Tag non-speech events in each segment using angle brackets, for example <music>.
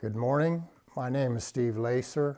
Good morning. My name is Steve Lacer.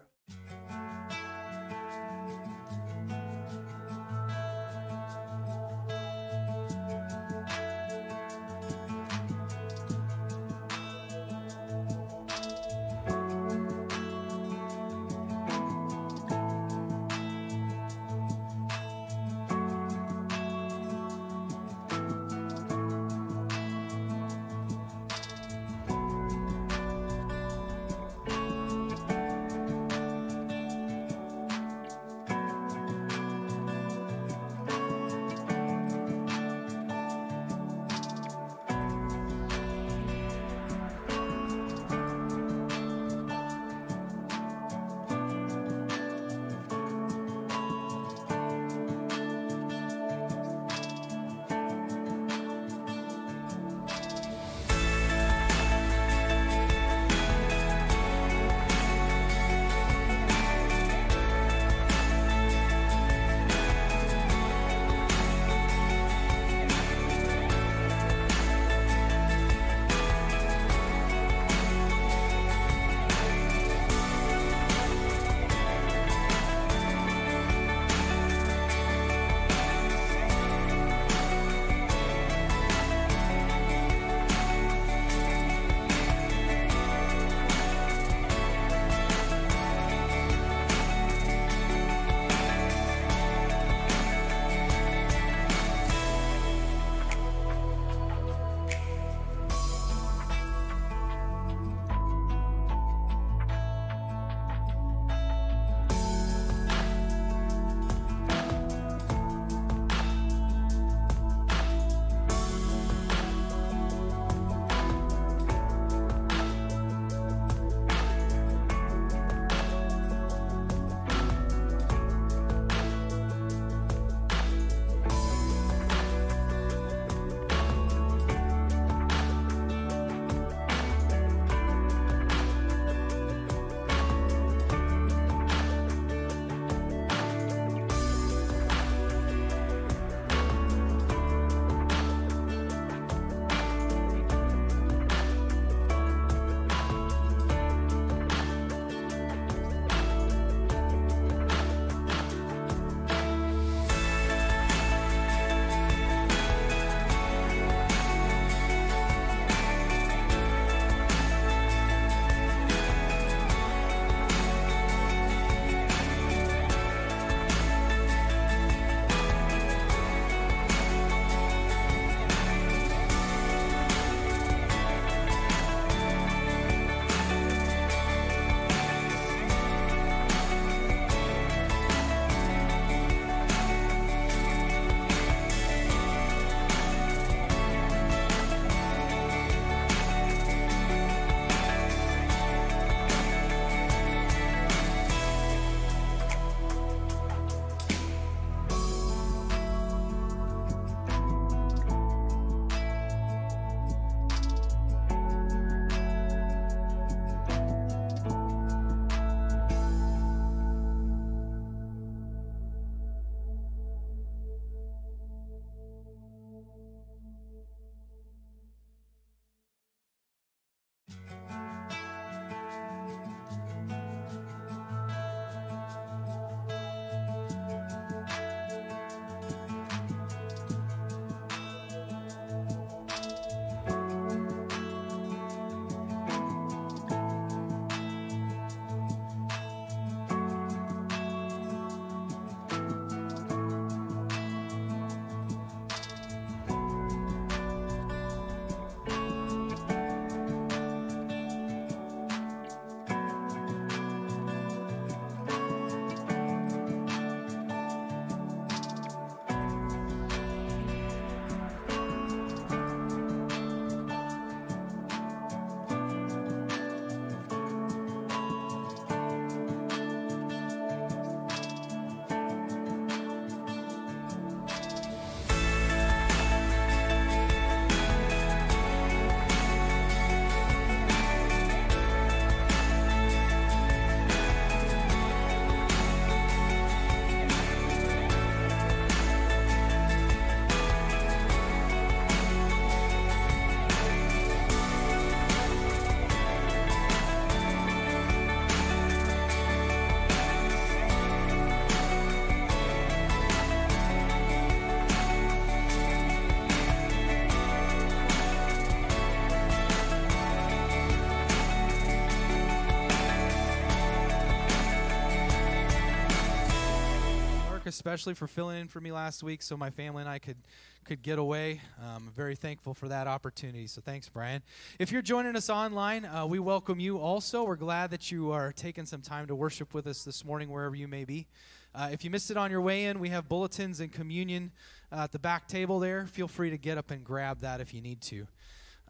Especially for filling in for me last week so my family and I could could get away. Um, I'm very thankful for that opportunity. So thanks, Brian. If you're joining us online, uh, we welcome you also. We're glad that you are taking some time to worship with us this morning, wherever you may be. Uh, if you missed it on your way in, we have bulletins and communion uh, at the back table there. Feel free to get up and grab that if you need to.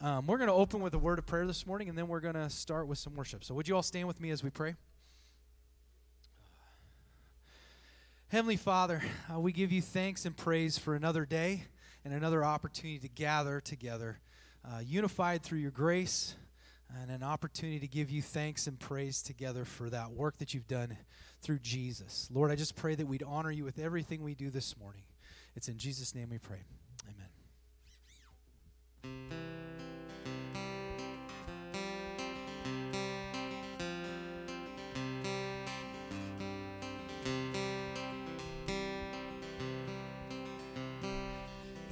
Um, we're going to open with a word of prayer this morning, and then we're going to start with some worship. So, would you all stand with me as we pray? Heavenly Father, uh, we give you thanks and praise for another day and another opportunity to gather together, uh, unified through your grace, and an opportunity to give you thanks and praise together for that work that you've done through Jesus. Lord, I just pray that we'd honor you with everything we do this morning. It's in Jesus' name we pray. Amen.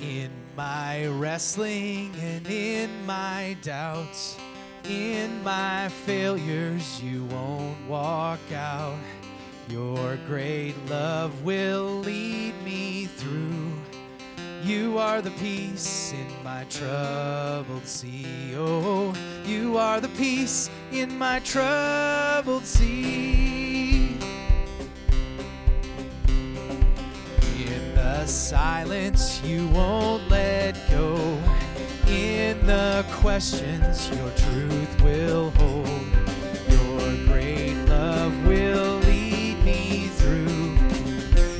In my wrestling and in my doubts, in my failures, you won't walk out. Your great love will lead me through. You are the peace in my troubled sea. Oh, you are the peace in my troubled sea. Silence, you won't let go. In the questions, your truth will hold. Your great love will lead me through.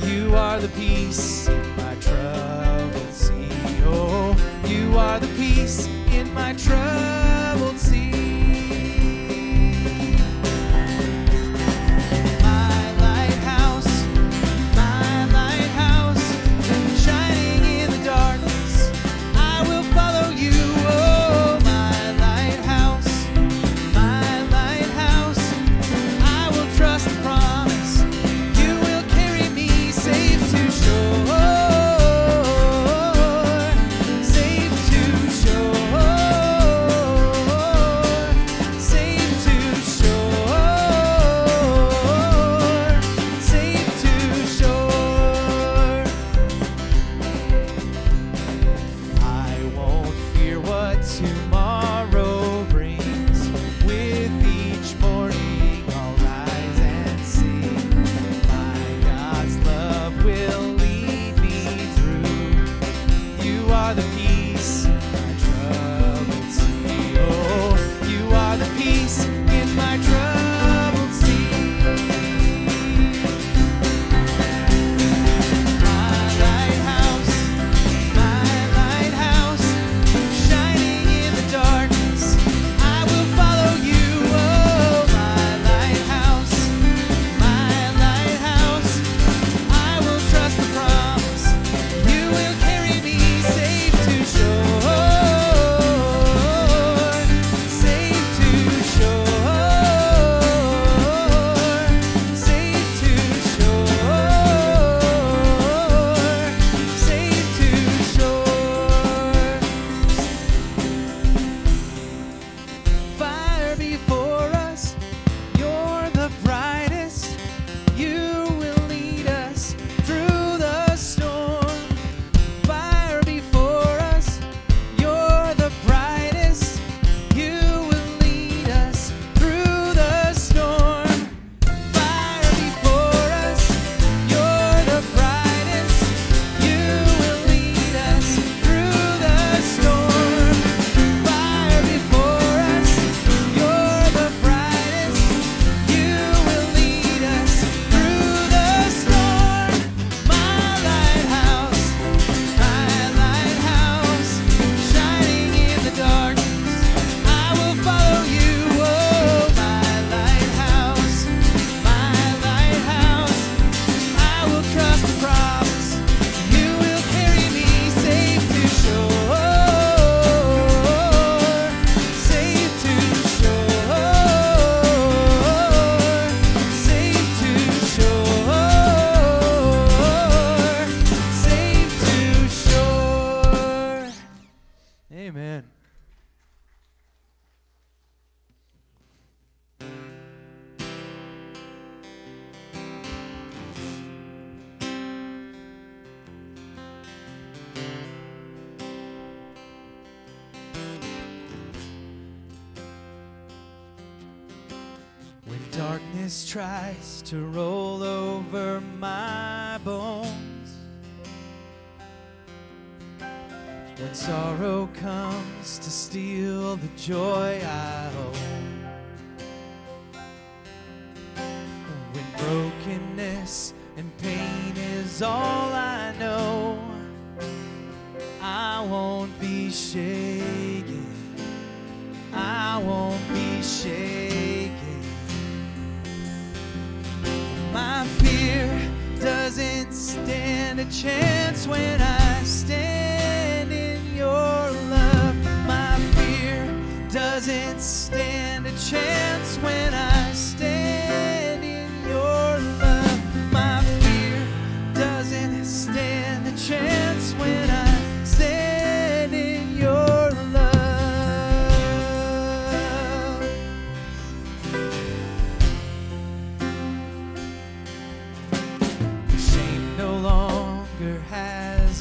You are the peace in my troubled sea. Oh, you are the peace in my troubled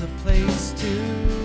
a place to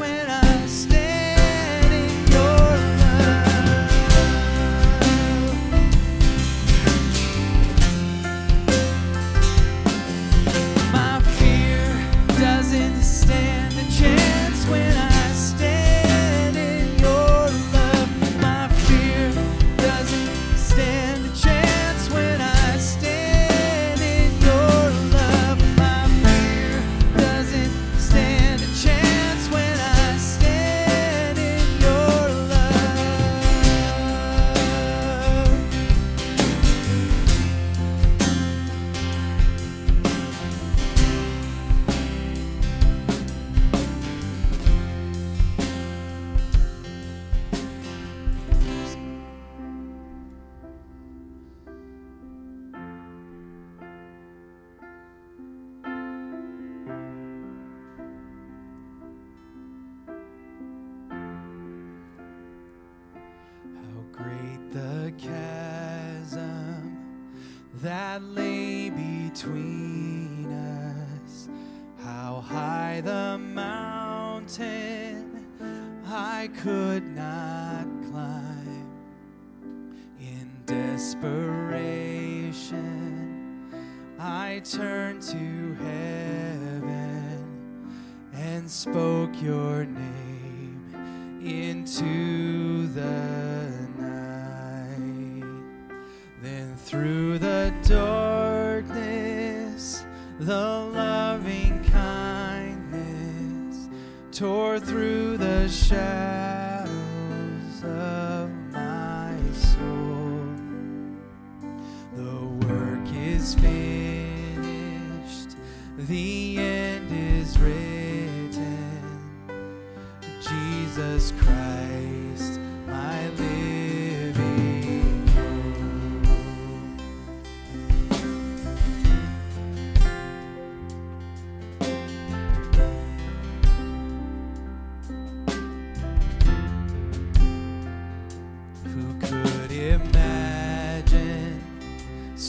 when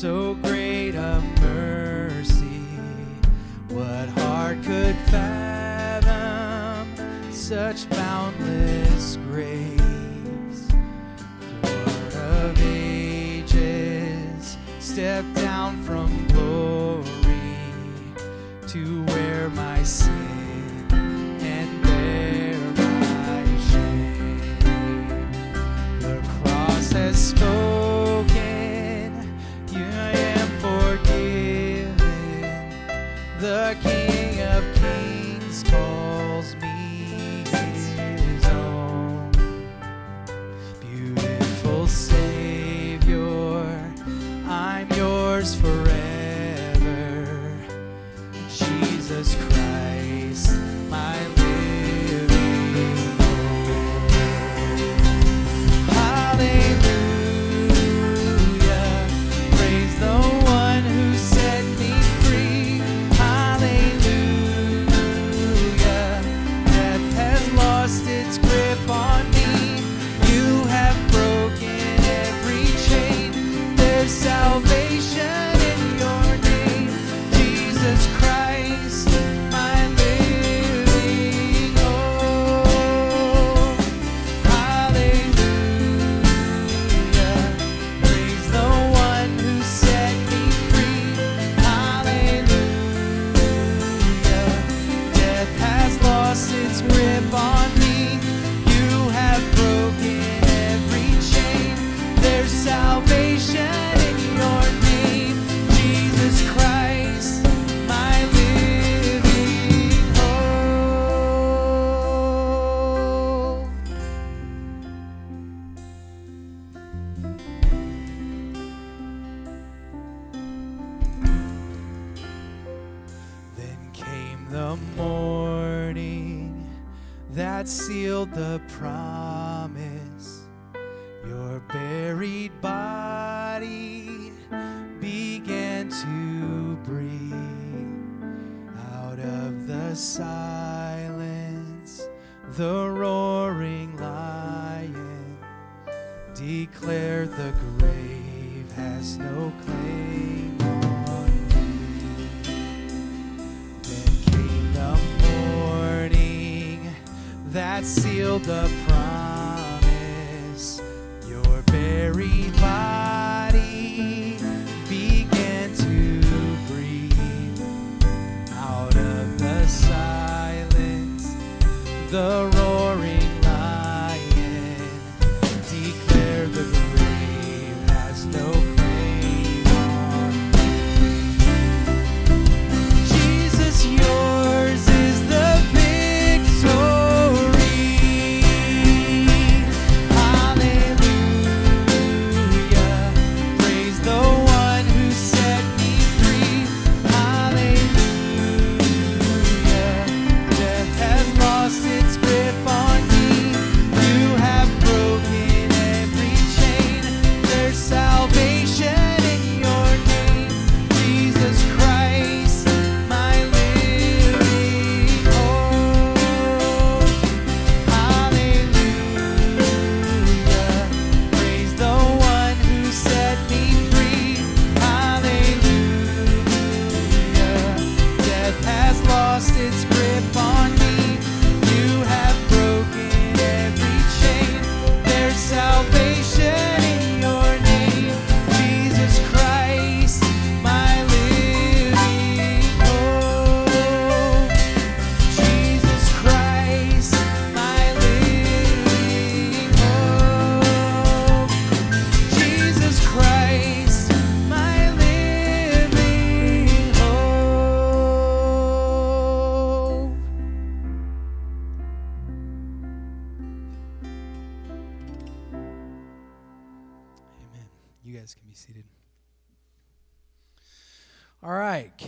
so great a mercy. What heart could fathom such boundless grace? Lord of ages, step down from glory to where my sin. the roaring lion declare the grave has no claim on me. Then came the morning that sealed the promise. You're buried. the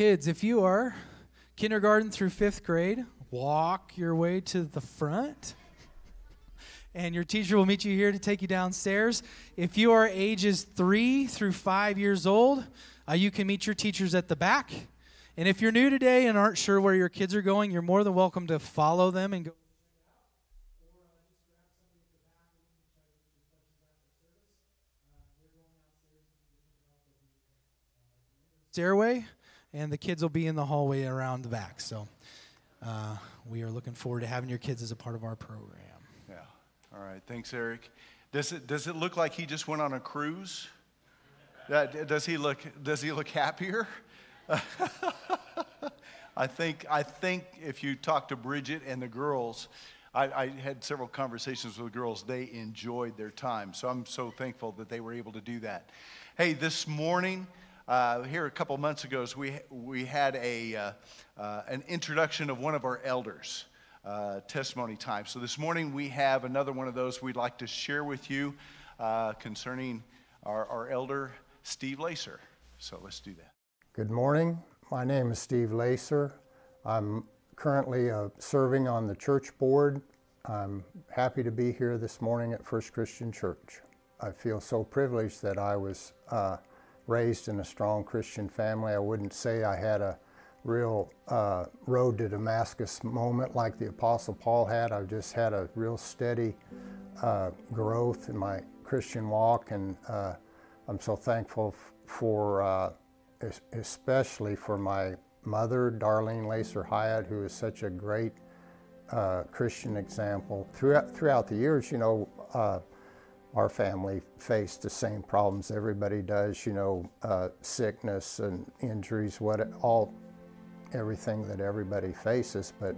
kids, if you are kindergarten through fifth grade, walk your way to the front. And your teacher will meet you here to take you downstairs. If you are ages three through five years old, uh, you can meet your teachers at the back. And if you're new today and aren't sure where your kids are going, you're more than welcome to follow them and go. stairway, and the kids will be in the hallway around the back. So uh, we are looking forward to having your kids as a part of our program. Yeah. All right. Thanks, Eric. Does it does it look like he just went on a cruise? That, does he look does he look happier? <laughs> I think I think if you talk to Bridget and the girls, I, I, had several conversations with the girls. They enjoyed their time, so I'm so thankful that they were able to do that. Hey, this morning uh, here a couple months ago, we, we had a, uh, uh, an introduction of one of our elders. Uh, testimony time. So this morning we have another one of those we'd like to share with you uh, concerning our, our elder, Steve Lacer. So let's do that. Good morning. My name is Steve Lacer. I'm currently uh, serving on the church board. I'm happy to be here this morning at First Christian Church. I feel so privileged that I was raised in a strong Christian family. I wouldn't say I had a real uh, road to Damascus moment like the Apostle Paul had. I've just had a real steady uh, growth in my Christian walk, and uh, I'm so thankful for, uh, especially for my mother, Darlene Lacer Hyatt, who is such a great uh, Christian example. Throughout, throughout the years, you know, uh, our family faced the same problems everybody does, you know, uh, sickness and injuries, what all, everything that everybody faces. But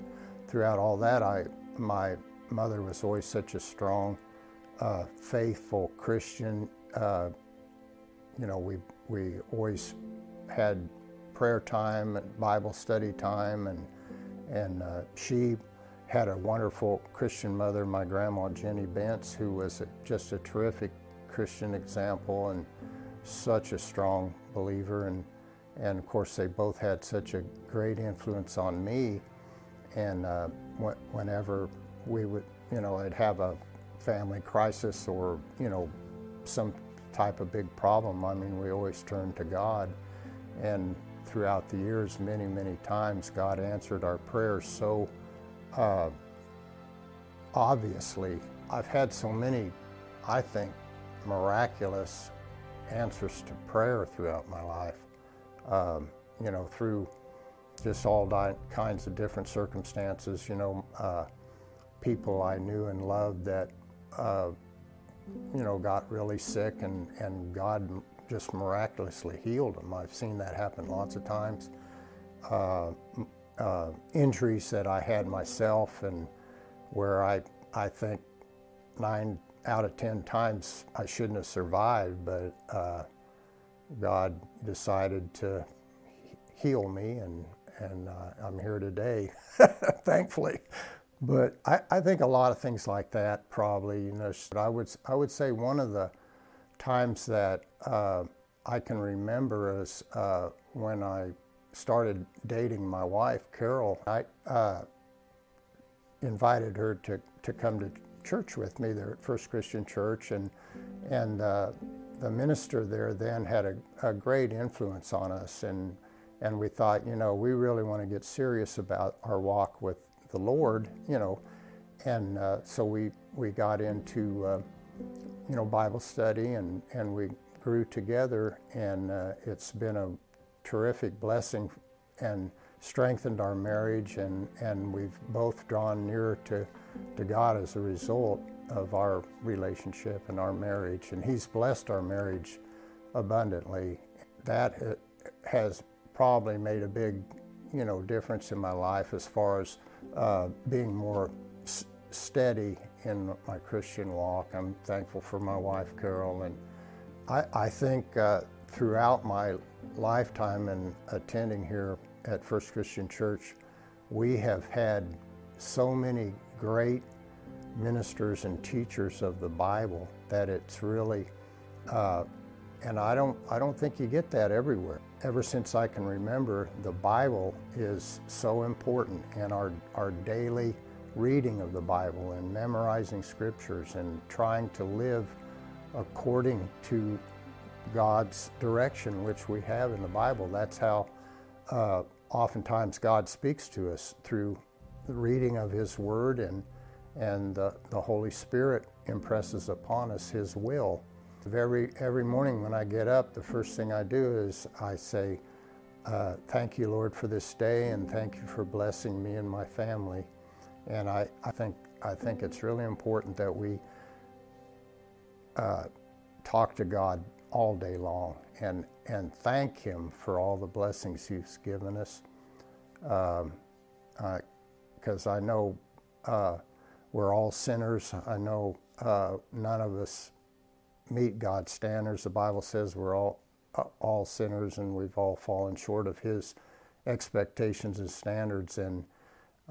throughout all that, I, my mother was always such a strong, uh, faithful Christian. Uh, you know, we we always had prayer time and Bible study time, and and uh, she had a wonderful Christian mother, my grandma Jenny Bentz, who was a, just a terrific Christian example and such a strong believer. And, and of course, they both had such a great influence on me. And uh, whenever we would, you know, I'd have a family crisis or, you know, some type of big problem, I mean, we always turned to God. And throughout the years, many, many times, God answered our prayers so uh, obviously, I've had so many, I think, miraculous answers to prayer throughout my life. Um, you know, through just all kinds of different circumstances. You know, uh, people I knew and loved that, uh, you know, got really sick and, and God just miraculously healed them. I've seen that happen lots of times. Uh, uh, injuries that I had myself, and where I, I think nine out of ten times I shouldn't have survived, but uh, God decided to heal me, and, and uh, I'm here today, <laughs> thankfully. But I, I, think a lot of things like that probably, you know, I would, I would say one of the times that uh, I can remember is uh, when I started dating my wife, Carol, I uh, invited her to, to come to church with me there at First Christian Church, and and uh, the minister there then had a, a, great influence on us, and and we thought, you know, we really want to get serious about our walk with the Lord, you know, and uh, so we we got into uh, you know Bible study, and and we grew together, and uh, it's been a terrific blessing and strengthened our marriage, and, and we've both drawn nearer to, to God as a result of our relationship and our marriage. And He's blessed our marriage abundantly. That has probably made a big, you know, difference in my life as far as uh, being more steady in my Christian walk. I'm thankful for my wife, Carol, and I, I think uh, throughout my lifetime in attending here at First Christian Church, we have had so many great ministers and teachers of the Bible that it's really, uh, and I don't, I don't think you get that everywhere. Ever since I can remember, the Bible is so important, and our, our daily reading of the Bible and memorizing scriptures and trying to live according to God's direction, which we have in the Bible. That's how uh, oftentimes God speaks to us through the reading of His Word, and, and the, the Holy Spirit impresses upon us His will. Every, every morning when I get up, the first thing I do is I say, uh, Thank you, Lord, for this day, and thank you for blessing me and my family. And I, I, think, I think it's really important that we uh, talk to God all day long and, and thank Him for all the blessings He's given us. Because um, I know uh, we're all sinners. I know uh, none of us meet God's standards. The Bible says we're all uh, all sinners and we've all fallen short of His expectations and standards. And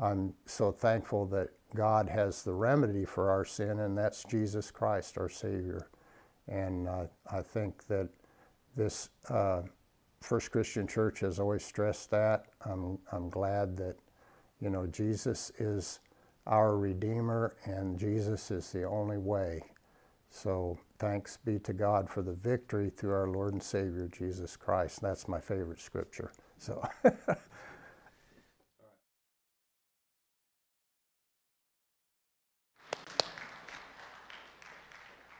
I'm so thankful that God has the remedy for our sin, and that's Jesus Christ, our Savior. And uh, I think that this uh, First Christian Church has always stressed that. I'm, I'm glad that, you know, Jesus is our Redeemer and Jesus is the only way. So thanks be to God for the victory through our Lord and Savior Jesus Christ. That's my favorite scripture. So. <laughs>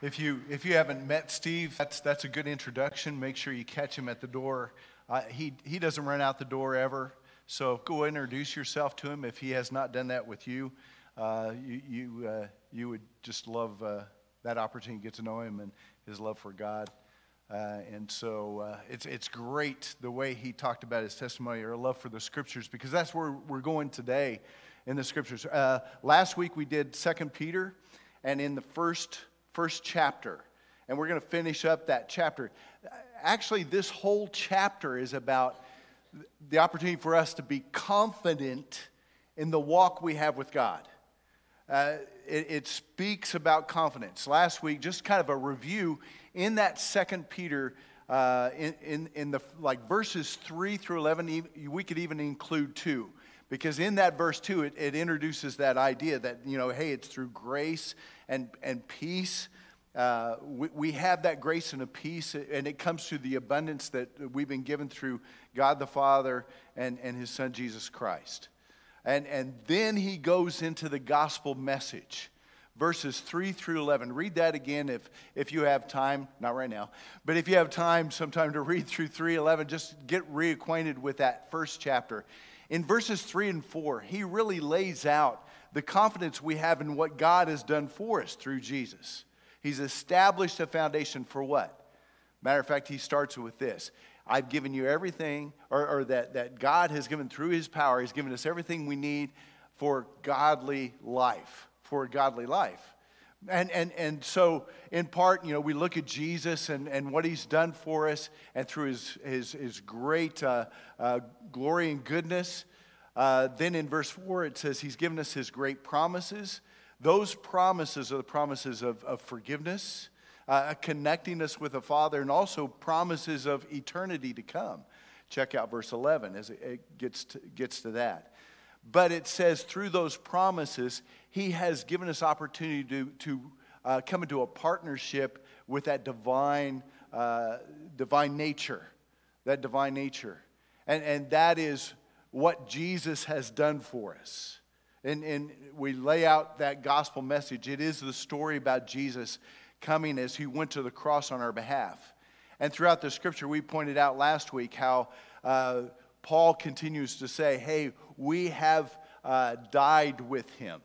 If you, if you haven't met Steve, that's, that's a good introduction. Make sure you catch him at the door. Uh, he, he doesn't run out the door ever. So go introduce yourself to him if he has not done that with you. Uh, you, you, uh, you would just love uh, that opportunity to get to know him and his love for God. Uh, and so uh, it's, it's great the way he talked about his testimony or love for the scriptures because that's where we're going today in the scriptures. last week we did Second Peter, and in the first first chapter. And we're going to finish up that chapter. Actually, this whole chapter is about the opportunity for us to be confident in the walk we have with God. Uh, it, it, speaks about confidence. Last week, just kind of a review in that Second Peter, uh, in, in, in the like verses three through eleven, we could even include two, because in that verse two, it, it introduces that idea that you know, hey, it's through grace and, and peace. Uh, we, we have that grace and a peace, and it comes through the abundance that we've been given through God the Father and, and His Son Jesus Christ. And, and then he goes into the gospel message, verses 3 through 11. Read that again if, if you have time, not right now, but if you have time sometime to read through 311, just get reacquainted with that first chapter. In verses 3 and 4, he really lays out the confidence we have in what God has done for us through Jesus. He's established a foundation for what? Matter of fact, he starts with this I've given you everything, or, or, that, that God has given through his power, he's given us everything we need for godly life. For godly life. And, and, and so, in part, you know, we look at Jesus and, and what he's done for us, and through his, his, his great uh, uh, glory and goodness. Uh, then in verse 4, it says he's given us his great promises. Those promises are the promises of, of forgiveness, uh, connecting us with the Father, and also promises of eternity to come. Check out verse 11 as it gets to, gets to that. But it says through those promises, he has given us opportunity to, to uh, come into a partnership with that divine, uh, divine nature, that divine nature. And, and that is what Jesus has done for us. And, and we lay out that gospel message. It is the story about Jesus coming as he went to the cross on our behalf. And throughout the scripture, we pointed out last week how uh, Paul continues to say, hey, we have uh, died with him.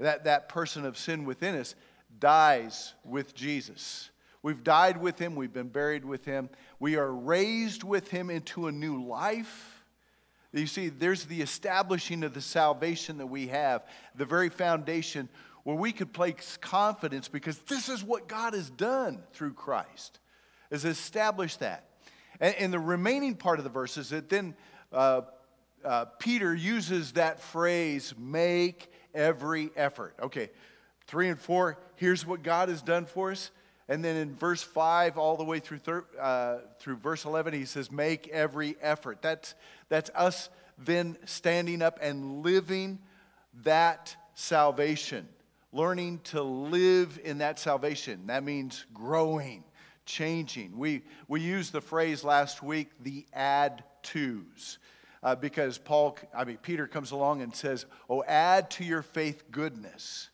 That, that person of sin within us dies with Jesus. We've died with him, we've been buried with him, we are raised with him into a new life. You see, there's the establishing of the salvation that we have, the very foundation where we could place confidence because this is what God has done through Christ, is establish that. And, and the remaining part of the verse is that then uh, uh, Peter uses that phrase, make every effort. Okay, three and four, here's what God has done for us. And then in verse 5, all the way through, thir- uh, through verse 11, he says, Make every effort. That's, that's us then standing up and living that salvation, learning to live in that salvation. That means growing, changing. We, we used the phrase last week, the add twos. Uh, because Paul, I mean, Peter comes along and says, Oh, add to your faith goodness.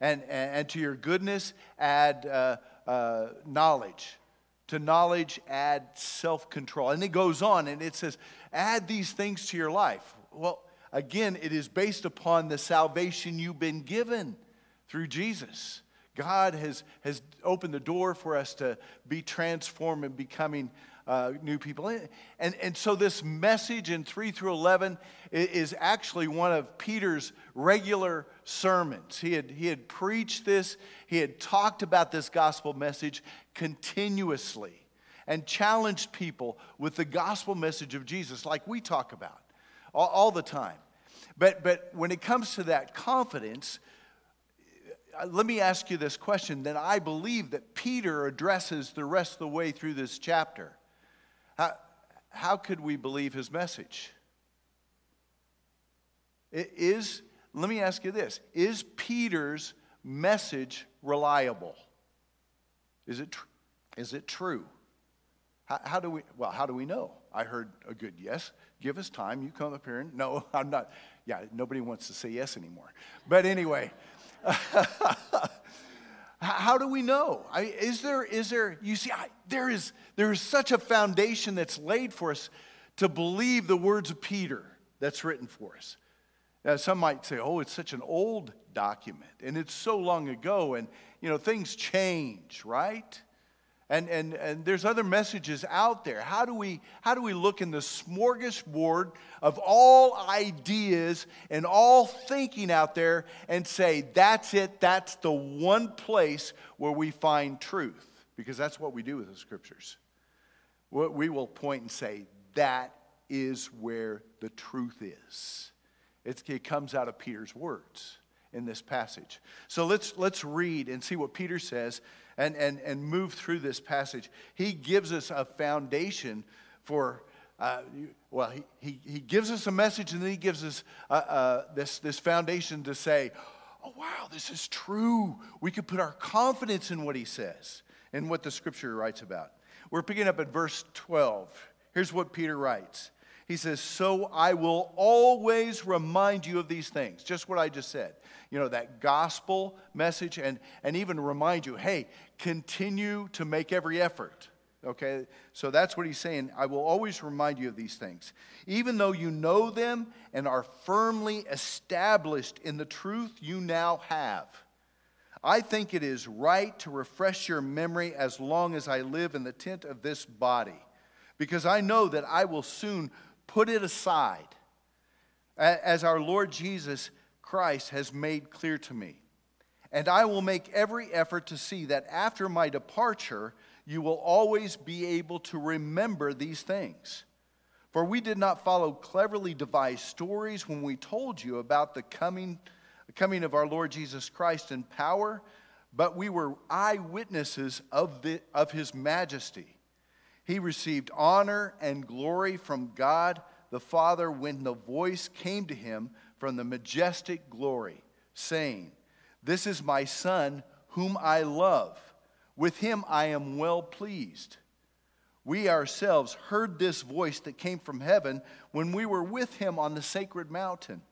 And, and, and to your goodness, add uh, uh, knowledge. To knowledge, add self control. And it goes on and it says, add these things to your life. Well, again, it is based upon the salvation you've been given through Jesus. God has, has opened the door for us to be transformed and becoming uh, new people. And, and so, this message in 3 through 11 is actually one of Peter's regular sermons. He had, he had preached this, he had talked about this gospel message continuously and challenged people with the gospel message of Jesus, like we talk about all, all the time. But, but when it comes to that confidence, uh, let me ask you this question that I believe that Peter addresses the rest of the way through this chapter. How, could we believe his message? It is, let me ask you this Is Peter's message reliable? Is it, tr- is it true? How, how, do we, well, how do we know? I heard a good yes. Give us time. You come up here and, no, <laughs> I'm not. Yeah, nobody wants to say yes anymore. But anyway, <laughs> how do we know? I, is there, is there, you see, I, there, is, there is such a foundation that's laid for us to believe the words of Peter that's written for us. Now, some might say, oh, it's such an old document and it's so long ago and, you know, things change, right? And, and, and there's other messages out there. How do, we, how do we look in the smorgasbord of all ideas and all thinking out there and say, that's it, that's the one place where we find truth? Because that's what we do with the scriptures. We will point and say, that is where the truth is. It's, it comes out of Peter's words in this passage. So let's, let's read and see what Peter says and, and, and move through this passage. He gives us a foundation for, uh, well, he, he, he gives us a message and then he gives us uh, uh, this, this foundation to say, oh, wow, this is true. We can put our confidence in what he says and what the scripture writes about. We're picking up at verse 12. Here's what Peter writes. He says, So I will always remind you of these things. Just what I just said you know, that gospel message and, and even remind you, hey, continue to make every effort. Okay? So that's what he's saying. I will always remind you of these things. Even though you know them and are firmly established in the truth you now have. I think it is right to refresh your memory as long as I live in the tent of this body, because I know that I will soon put it aside. As our Lord Jesus Christ has made clear to me. And I will make every effort to see that after my departure, you will always be able to remember these things. For we did not follow cleverly devised stories when we told you about the coming, coming of our Lord Jesus Christ in power, but we were eyewitnesses of, the, of his majesty. He received honor and glory from God the Father when the voice came to him from the majestic glory, saying, This is my Son, whom I love. With him I am well pleased. We ourselves heard this voice that came from heaven when we were with him on the sacred mountain.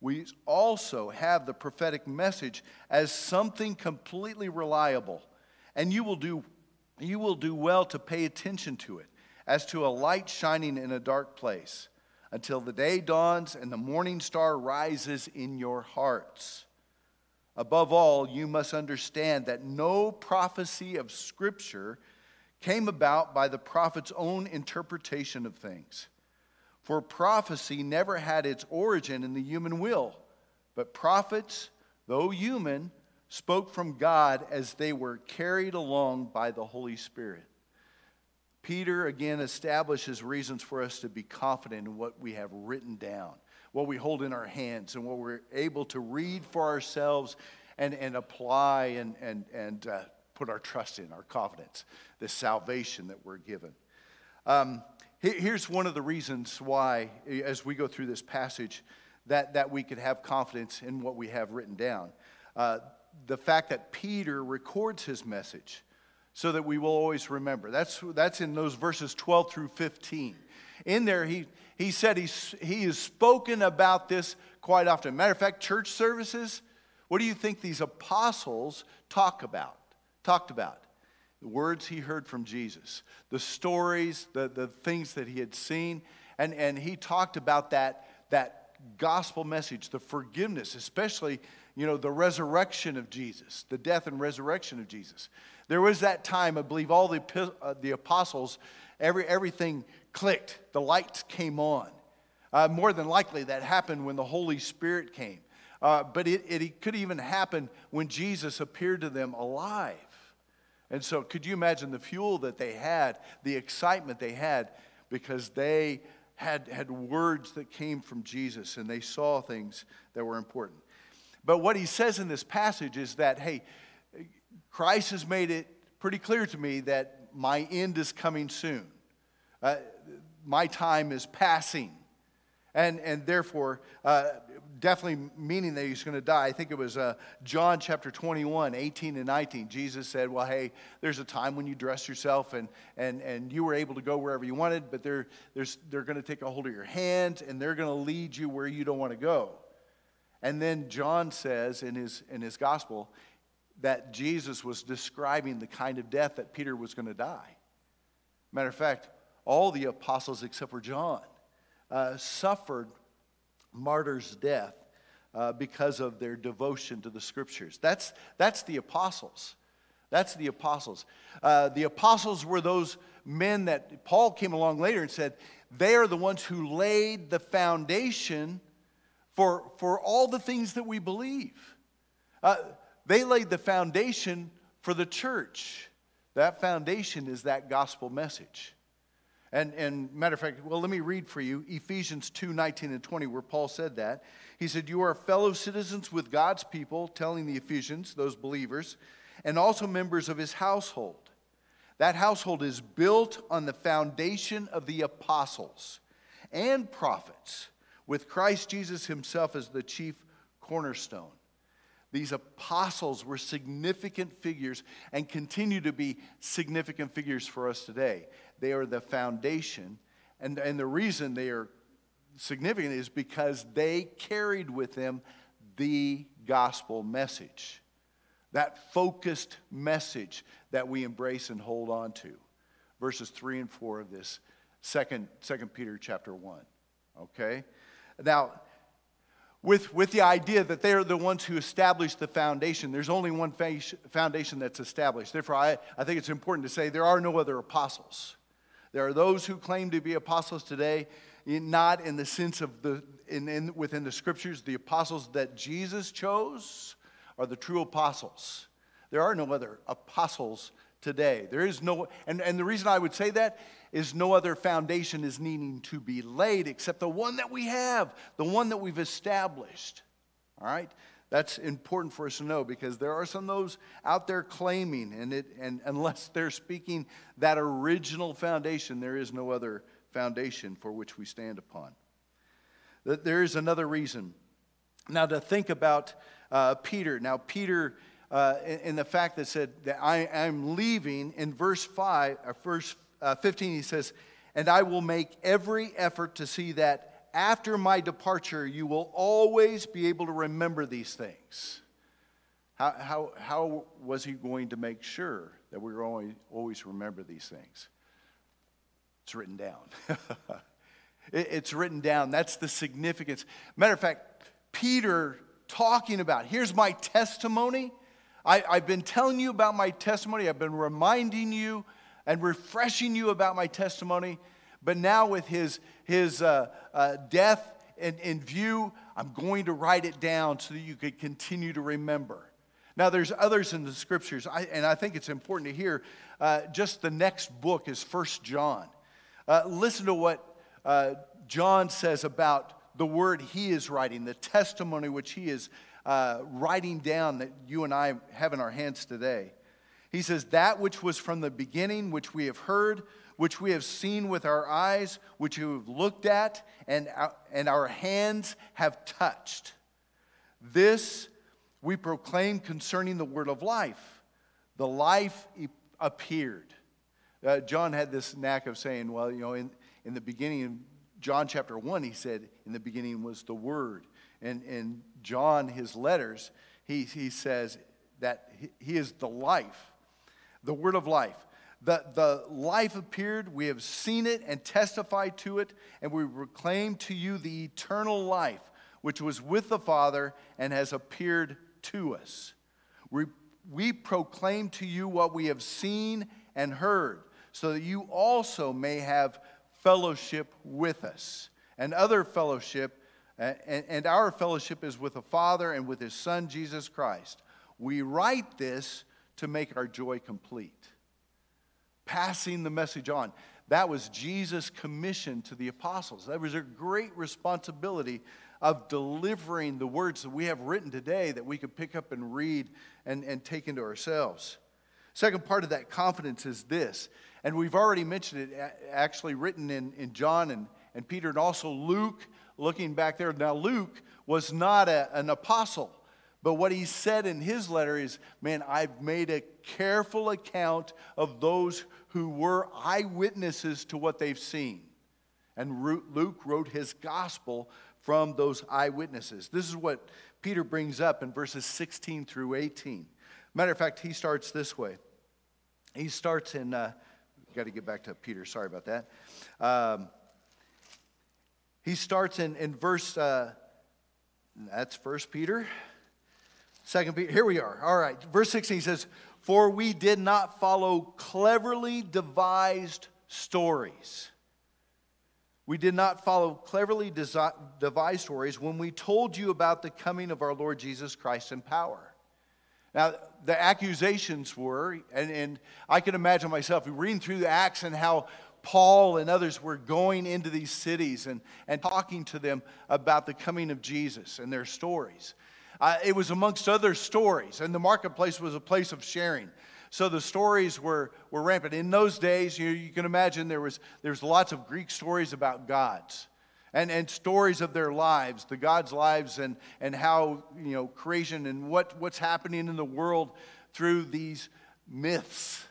We also have the prophetic message as something completely reliable, and you will do, you will do well to pay attention to it, as to a light shining in a dark place until the day dawns and the morning star rises in your hearts. Above all, you must understand that no prophecy of Scripture came about by the prophet's own interpretation of things. For prophecy never had its origin in the human will, but prophets, though human, spoke from God as they were carried along by the Holy Spirit. Peter again establishes reasons for us to be confident in what we have written down, what we hold in our hands, and what we're able to read for ourselves and, and apply and, and, and uh, put our trust in, our confidence, the salvation that we're given. Um, here's one of the reasons why, as we go through this passage, that, that we could have confidence in what we have written down. Uh, the fact that Peter records his message so that we will always remember. That's, that's in those verses 12 through 15. In there, he, he said he's, he has spoken about this quite often. Matter of fact, church services, what do you think these apostles talk about? Talked about? The words he heard from Jesus, the stories, the, the things that he had seen. And, and he talked about that, that gospel message, the forgiveness, especially, you know, the resurrection of Jesus, the death and resurrection of Jesus. There was that time, I believe, all the, uh, the apostles, every, everything clicked, the lights came on. Uh, more than likely, that happened when the Holy Spirit came. Uh, but it, it could even happen when Jesus appeared to them alive. And so, could you imagine the fuel that they had, the excitement they had, because they had, had words that came from Jesus and they saw things that were important. But what he says in this passage is that, hey, Christ has made it pretty clear to me that my end is coming soon. Uh, my time is passing. And, and therefore, uh, definitely meaning that he's going to die. I think it was uh, John chapter 21, 18 and 19. Jesus said, Well, hey, there's a time when you dress yourself and, and, and you were able to go wherever you wanted, but they're, they're going to take a hold of your hand and they're going to lead you where you don't want to go. And then John says in his, in his gospel that Jesus was describing the kind of death that Peter was going to die. Matter of fact, all the apostles except for John uh, suffered martyr's death uh, because of their devotion to the scriptures. That's, that's the apostles. That's the apostles. Uh, the apostles were those men that Paul came along later and said, they are the ones who laid the foundation for, for all the things that we believe. Uh, they laid the foundation for the church. That foundation is that gospel message. And, and matter of fact, well, let me read for you Ephesians 2 19 and 20, where Paul said that. He said, You are fellow citizens with God's people, telling the Ephesians, those believers, and also members of his household. That household is built on the foundation of the apostles and prophets, with Christ Jesus himself as the chief cornerstone. These apostles were significant figures and continue to be significant figures for us today. They are the foundation. And, and the reason they are significant is because they carried with them the gospel message. That focused message that we embrace and hold on to. Verses 3 and 4 of this second, second Peter chapter 1. Okay? Now, with, with the idea that they're the ones who established the foundation. There's only one foundation that's established. Therefore, I, I think it's important to say there are no other apostles. There are those who claim to be apostles today, not in the sense of the in, in, within the scriptures. The apostles that Jesus chose are the true apostles. There are no other apostles today. There is no, and, and the reason I would say that is no other foundation is needing to be laid except the one that we have, the one that we've established. All right? That's important for us to know because there are some those out there claiming, and, it, and unless they're speaking that original foundation, there is no other foundation for which we stand upon. That There is another reason. Now, to think about uh, Peter. Now, Peter, uh, in, in, the fact that said that I am leaving, in verse 5, uh, verse uh, 15, he says, And I will make every effort to see that after my departure, you will always be able to remember these things. How, how, how was he going to make sure that we were always, always remember these things? It's written down. <laughs> it, it's written down. That's the significance. Matter of fact, Peter talking about here's my testimony. I, I've been telling you about my testimony, I've been reminding you and refreshing you about my testimony. But now, with his, his uh, uh, death in, in view, I'm going to write it down so that you could continue to remember. Now, there's others in the scriptures, I, and I think it's important to hear. Uh, just the next book is First John. Uh, listen to what uh, John says about the word he is writing, the testimony which he is uh, writing down that you and I have in our hands today. He says, That which was from the beginning, which we have heard, which we have seen with our eyes, which we have looked at, and our, and our hands have touched. This we proclaim concerning the word of life. The life appeared. Uh, John had this knack of saying, well, you know, in, in the beginning, in John chapter 1, he said, in the beginning was the Word. And in John, his letters, he, he says that he is the life, the Word of life. The, the life appeared, we have seen it and testified to it, and we proclaim to you the eternal life, which was with the Father and has appeared to us. We, we proclaim to you what we have seen and heard so that you also may have fellowship with us. And other fellowship, and, and our fellowship is with the Father and with His Son, Jesus Christ. We write this to make our joy complete. Passing the message on. That was Jesus' commission to the apostles. That was a great responsibility of delivering the words that we have written today that we could pick up and read and, and take into ourselves. Second part of that confidence is this and we've already mentioned it, actually written in, in John and, and Peter, and also Luke, looking back there. Now, Luke was not a, an apostle, but what he said in his letter is, Man, I've made a careful account of those who were eyewitnesses to what they've seen. And Luke wrote his gospel from those eyewitnesses. This is what Peter brings up in verses 16 through 18. Matter of fact, he starts this way. He starts in. Uh, Got to get back to Peter. Sorry about that. Um, he starts in, in verse, uh, that's First Peter. Second Peter, here we are. All right, verse 16 he says, For we did not follow cleverly devised stories. We did not follow cleverly devised stories when we told you about the coming of our Lord Jesus Christ in power now, the accusations were, and, and I can imagine myself reading through the Acts and how Paul and others were going into these cities and, and talking to them about the coming of Jesus and their stories. Uh, it was amongst other stories, and the marketplace was a place of sharing. So the stories were, were rampant. In those days, you, you can imagine there was, there was lots of Greek stories about gods and, and stories of their lives, the God's lives, and, and how, you know, creation and what, what's happening in the world through these myths,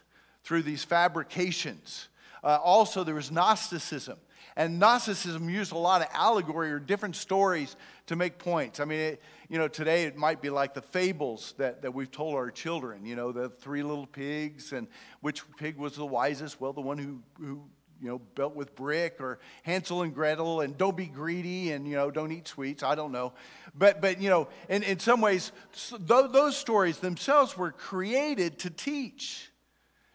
through these fabrications. Uh, also, there was Gnosticism. And Gnosticism used a lot of allegory or different stories to make points. I mean, it, you know, today it might be like the fables that, that we've told our children, you know, the three little pigs and which pig was the wisest? Well, the one who, who you know, built with brick or Hansel and Gretel and don't be greedy and, you know, don't eat sweets. I don't know. But, but you know, in, in some ways, those stories themselves were created to teach.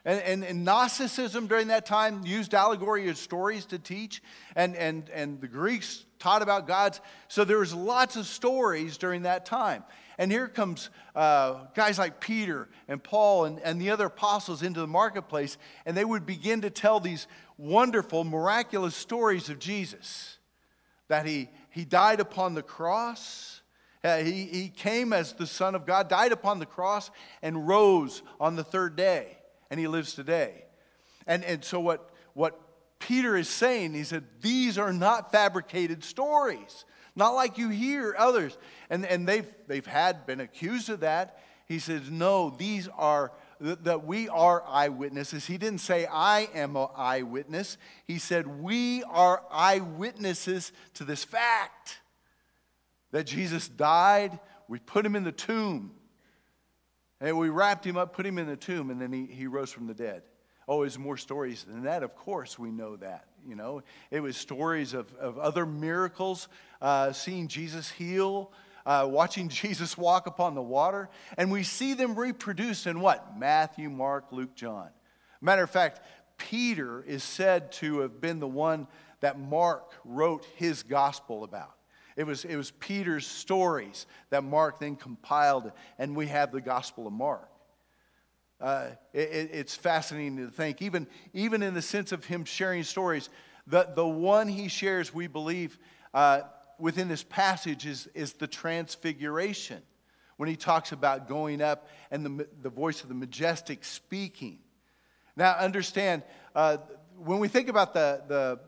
And, and, and, Gnosticism during that time used allegory as stories to teach, and, and, and the Greeks taught about gods. So there was lots of stories during that time. And here comes uh, guys like Peter and Paul and, and the other apostles into the marketplace, and they would begin to tell these wonderful, miraculous stories of Jesus. That he, he died upon the cross, uh, he, he came as the Son of God, died upon the cross, and rose on the third day, and he lives today. And, and so, what, what Peter is saying, he said, these are not fabricated stories not like you hear others. And, and they've, they've had been accused of that. He says, no, these are, that we are eyewitnesses. He didn't say, I am an eyewitness. He said, we are eyewitnesses to this fact that Jesus died. We put him in the tomb. And we wrapped him up, put him in the tomb, and then he, he rose from the dead. Oh, there's more stories than that. Of course, we know that. You know, it was stories of, of other miracles, uh, seeing Jesus heal, uh, watching <laughs> Jesus walk upon the water. And we see them reproduced in what? Matthew, Mark, Luke, John. Matter of fact, Peter is said to have been the one that Mark wrote his gospel about. It was, it was Peter's stories that Mark then compiled, and we have the Gospel of Mark. Uh, it, it's fascinating to think, even, even in the sense of him sharing stories, the, the one he shares, we believe, uh, within this passage is, is the transfiguration. when he talks about going up and the, the voice of the majestic speaking. Now, understand, uh, when we think about the, the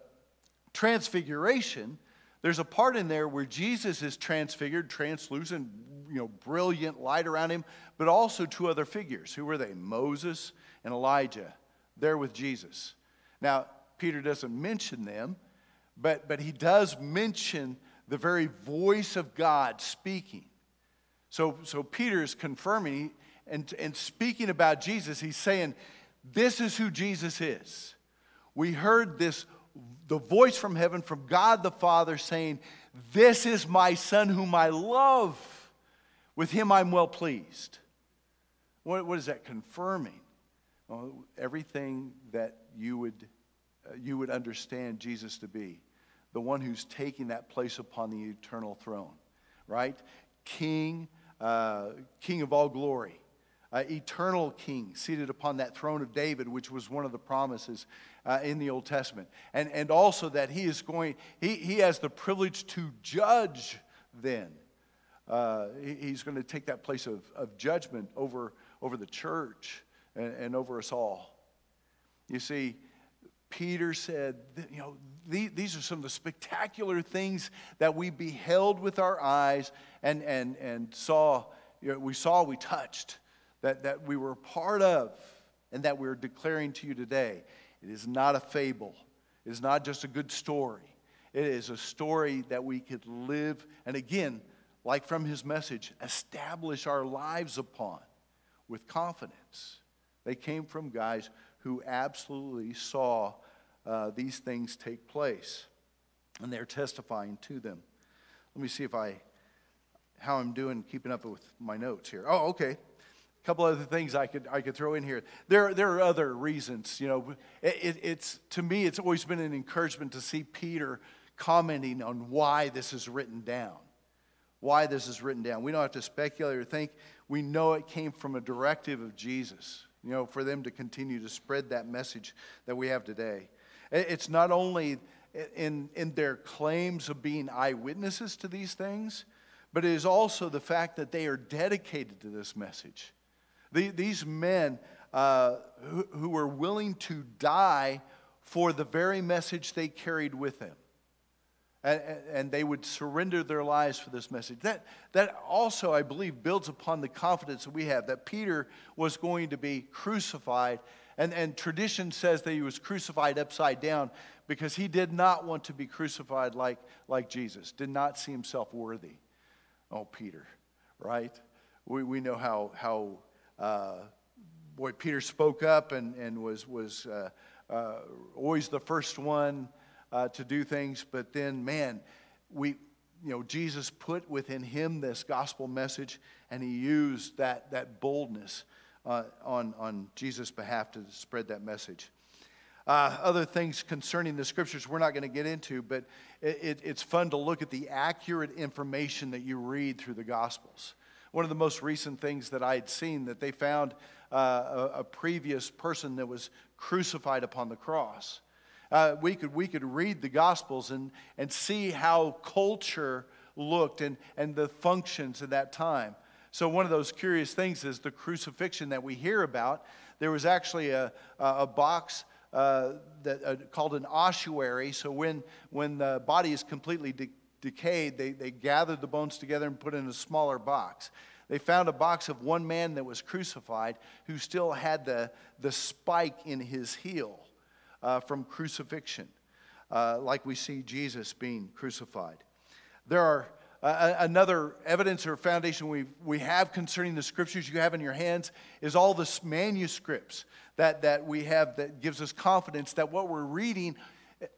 transfiguration, there's a part in there where Jesus is transfigured, translucent, you know, brilliant light around him, but also two other figures. Who were they? Moses and Elijah. There with Jesus. Now, Peter doesn't mention them, but, but he does mention the very voice of God speaking. So, so Peter is confirming and, and speaking about Jesus. He's saying, This is who Jesus is. We heard this, the voice from heaven, from God the Father, saying, This is my Son whom I love. With him I'm well pleased. What, what is that confirming? Well, everything that you would, uh, you would understand Jesus to be the one who's taking that place upon the eternal throne, right? King, uh, King of all glory, uh, eternal King, seated upon that throne of David, which was one of the promises uh, in the Old Testament. And, and also that he is going, he, he has the privilege to judge then. Uh, he, he's going to take that place of, of judgment over, over the church and, and over us all. You see, Peter said, you know, these are some of the spectacular things that we beheld with our eyes and, and, and saw, you know, we saw, we touched, that, that we were part of, and that we're declaring to you today. It is not a fable, it is not just a good story. It is a story that we could live, and again, like from his message, establish our lives upon with confidence. They came from guys who absolutely saw uh, these things take place, and they're testifying to them. Let me see if I how I'm doing keeping up with my notes here. Oh, okay. Couple other things I could I could throw in here. There there are other reasons. You know, it, it's to me it's always been an encouragement to see Peter commenting on why this is written down. Why this is written down. We don't have to speculate or think. We know it came from a directive of Jesus you know, for them to continue to spread that message that we have today. It's not only in, in their claims of being eyewitnesses to these things, but it is also the fact that they are dedicated to this message. The, these men uh, who, who were willing to die for the very message they carried with them and, and they would surrender their lives for this message. That, that also, I believe, builds upon the confidence that we have that Peter was going to be crucified. And, and tradition says that he was crucified upside down because he did not want to be crucified like, like Jesus, did not see himself worthy. Oh, Peter, right? We, we know how, how uh, boy, Peter spoke up and, and was, was uh, uh, always the first one uh, to do things, but then, man, we, you know, Jesus put within him this gospel message, and he used that, that boldness uh, on, on Jesus' behalf to spread that message. Uh, other things concerning the scriptures we're not going to get into, but it, it, it's fun to look at the accurate information that you read through the Gospels. One of the most recent things that I had seen that they found uh, a, a, previous person that was crucified upon the cross. Uh, we, could, we could read the Gospels and, and see how culture looked and, and the functions at that time. So, one of those curious things is the crucifixion that we hear about. There was actually a, a box uh, that, uh, called an ossuary. So, when, when the body is completely de- decayed, they, they gathered the bones together and put in a smaller box. They found a box of one man that was crucified who still had the, the spike in his heel uh, from crucifixion, uh, like we see Jesus being crucified. There are uh, another evidence or foundation we, we have concerning the scriptures you have in your hands is all the manuscripts that, that we have that gives us confidence that what we're reading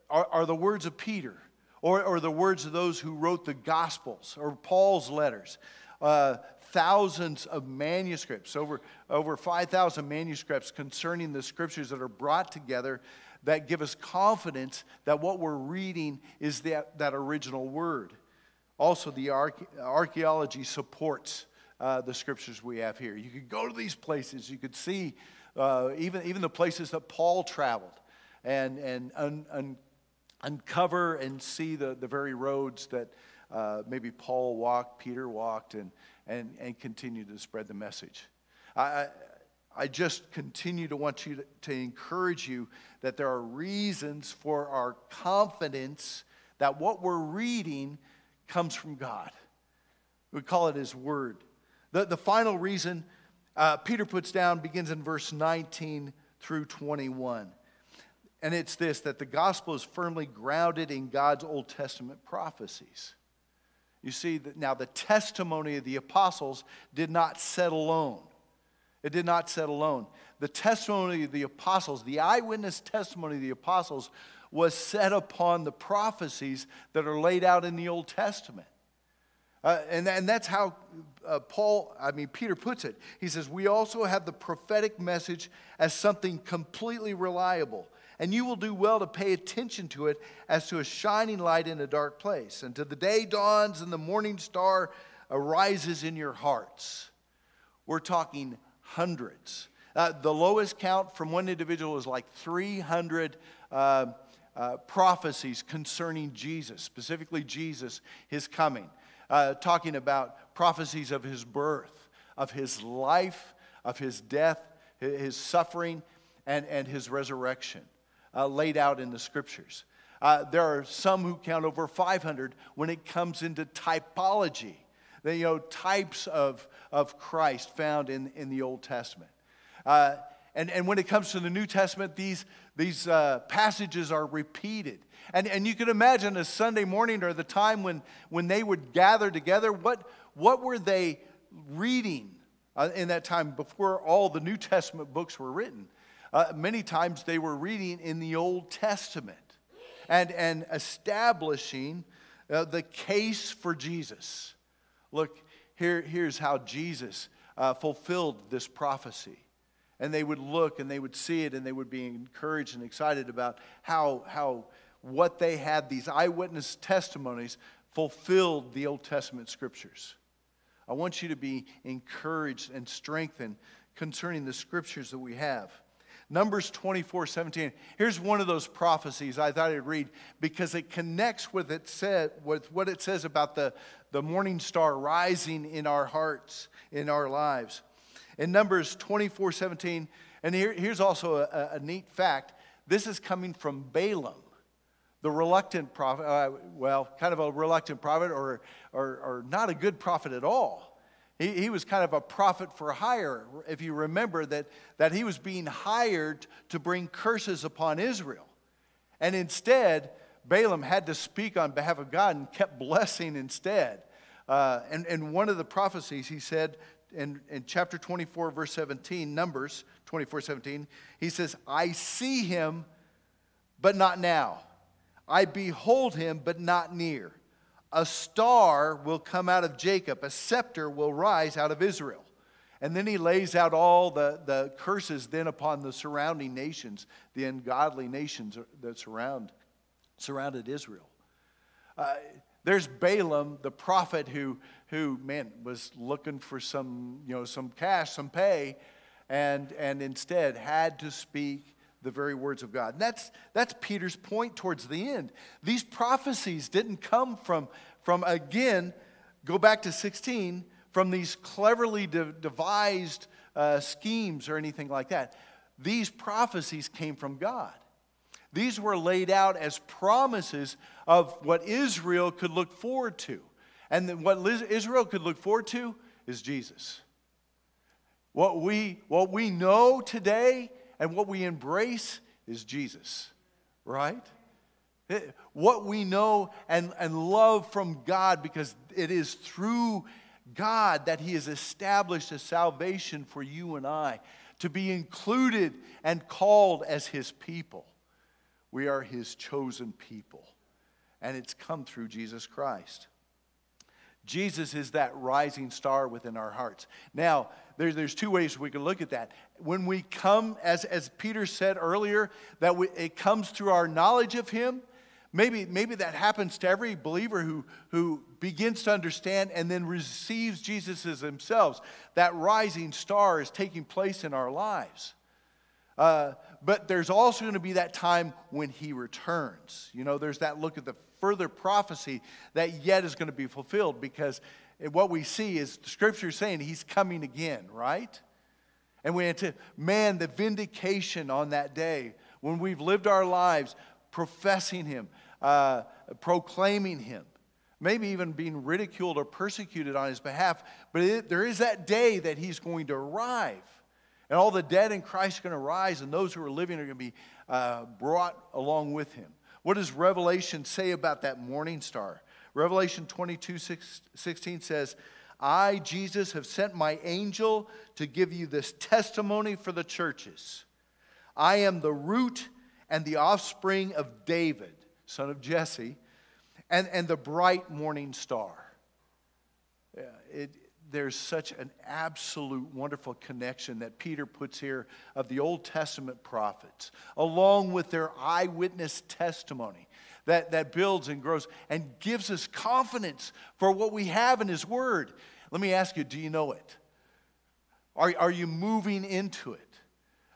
are, are the words of Peter or, or the words of those who wrote the Gospels or Paul's letters. Uh, thousands of manuscripts, over, over 5,000 manuscripts concerning the scriptures that are brought together that give us confidence that what we're reading is that, that original word. Also, the archaeology supports uh, the scriptures we have here. You could go to these places, you could see uh, even, even the places that Paul traveled and, and un, un, uncover and see the, the very roads that, uh, maybe Paul walked, Peter walked, and, and, and continued to spread the message. I, I, I just continue to want you to, to encourage you that there are reasons for our confidence that what we're reading comes from God. We call it His Word. The, the final reason uh, Peter puts down begins in verse 19 through 21. And it's this that the gospel is firmly grounded in God's Old Testament prophecies. You see, that now the testimony of the apostles did not set alone. It did not set alone. The testimony of the apostles, the eyewitness testimony of the apostles, was set upon the prophecies that are laid out in the Old Testament. Uh, and, and that's how uh, Paul, I mean, Peter puts it. He says, We also have the prophetic message as something completely reliable, and you will do well to pay attention to it as to a shining light in a dark place, and to the day dawns and the morning star arises in your hearts. We're talking hundreds. Uh, the lowest count from one individual is like 300 uh, uh, prophecies concerning Jesus, specifically Jesus, his coming uh, talking about prophecies of his birth, of his life, of his death, his suffering, and, and his resurrection, uh, laid out in the scriptures. Uh, there are some who count over 500 when it comes into typology, the, you know, types of, of Christ found in, in the Old Testament. Uh, and, and when it comes to the New Testament, these, these uh, passages are repeated. And, and you can imagine a Sunday morning or the time when, when they would gather together, what, what were they reading uh, in that time before all the New Testament books were written? Uh, many times they were reading in the Old Testament and, and establishing uh, the case for Jesus. Look, here, here's how Jesus uh, fulfilled this prophecy and they would look and they would see it and they would be encouraged and excited about how, how what they had, these eyewitness testimonies, fulfilled the Old Testament scriptures. I want you to be encouraged and strengthened concerning the scriptures that we have. Numbers 24, 17. Here's one of those prophecies I thought I'd read because it connects with, it said, with what it says about the, the morning star rising in our hearts, in our lives. In Numbers 24, 17, and here, here's also a, a neat fact this is coming from Balaam the reluctant prophet, uh, well, kind of a reluctant prophet or, or, or, not a good prophet at all. He, he was kind of a prophet for hire, if you remember that, that he was being hired to bring curses upon Israel. And instead, Balaam had to speak on behalf of God and kept blessing instead. Uh, and, and one of the prophecies, he said in, in chapter 24, verse 17, Numbers 24, 17, he says, I see him, but not now. I behold him, but not near. A star will come out of Jacob, a scepter will rise out of Israel. And then he lays out all the, the curses then upon the surrounding nations, the ungodly nations that surround, surrounded Israel. Uh, there's Balaam, the prophet who, who, man, was looking for some, you know, some cash, some pay, and, and instead had to speak the very words of God. And that's, that's Peter's point towards the end. These prophecies didn't come from, from again, go back to 16, from these cleverly de- devised uh, schemes or anything like that. These prophecies came from God. These were laid out as promises of what Israel could look forward to. And what Israel could look forward to is Jesus. What we, what we know today and what we embrace is Jesus, right? What we know and, and love from God because it is through God that He has established a salvation for you and I to be included and called as His people. We are His chosen people, and it's come through Jesus Christ. Jesus is that rising star within our hearts. Now, there, there's two ways we can look at that. When we come, as, as Peter said earlier, that we, it comes through our knowledge of Him. Maybe, maybe that happens to every believer who, who begins to understand and then receives Jesus as themselves. That rising star is taking place in our lives. Uh, but there's also going to be that time when he returns. You know, there's that look at the further prophecy that yet is going to be fulfilled because what we see is the scripture saying he's coming again, right? And we to man, the vindication on that day when we've lived our lives professing him, uh, proclaiming him, maybe even being ridiculed or persecuted on his behalf. But it, there is that day that he's going to arrive. And all the dead in Christ are going to rise, and those who are living are going to be uh, brought along with him. What does Revelation say about that morning star? Revelation 22 16 says, I, Jesus, have sent my angel to give you this testimony for the churches. I am the root and the offspring of David, son of Jesse, and, and the bright morning star. Yeah, it, there's such an absolute wonderful connection that Peter puts here of the Old Testament prophets, along with their eyewitness testimony that, that builds and grows and gives us confidence for what we have in His Word. Let me ask you do you know it? Are, are you moving into it?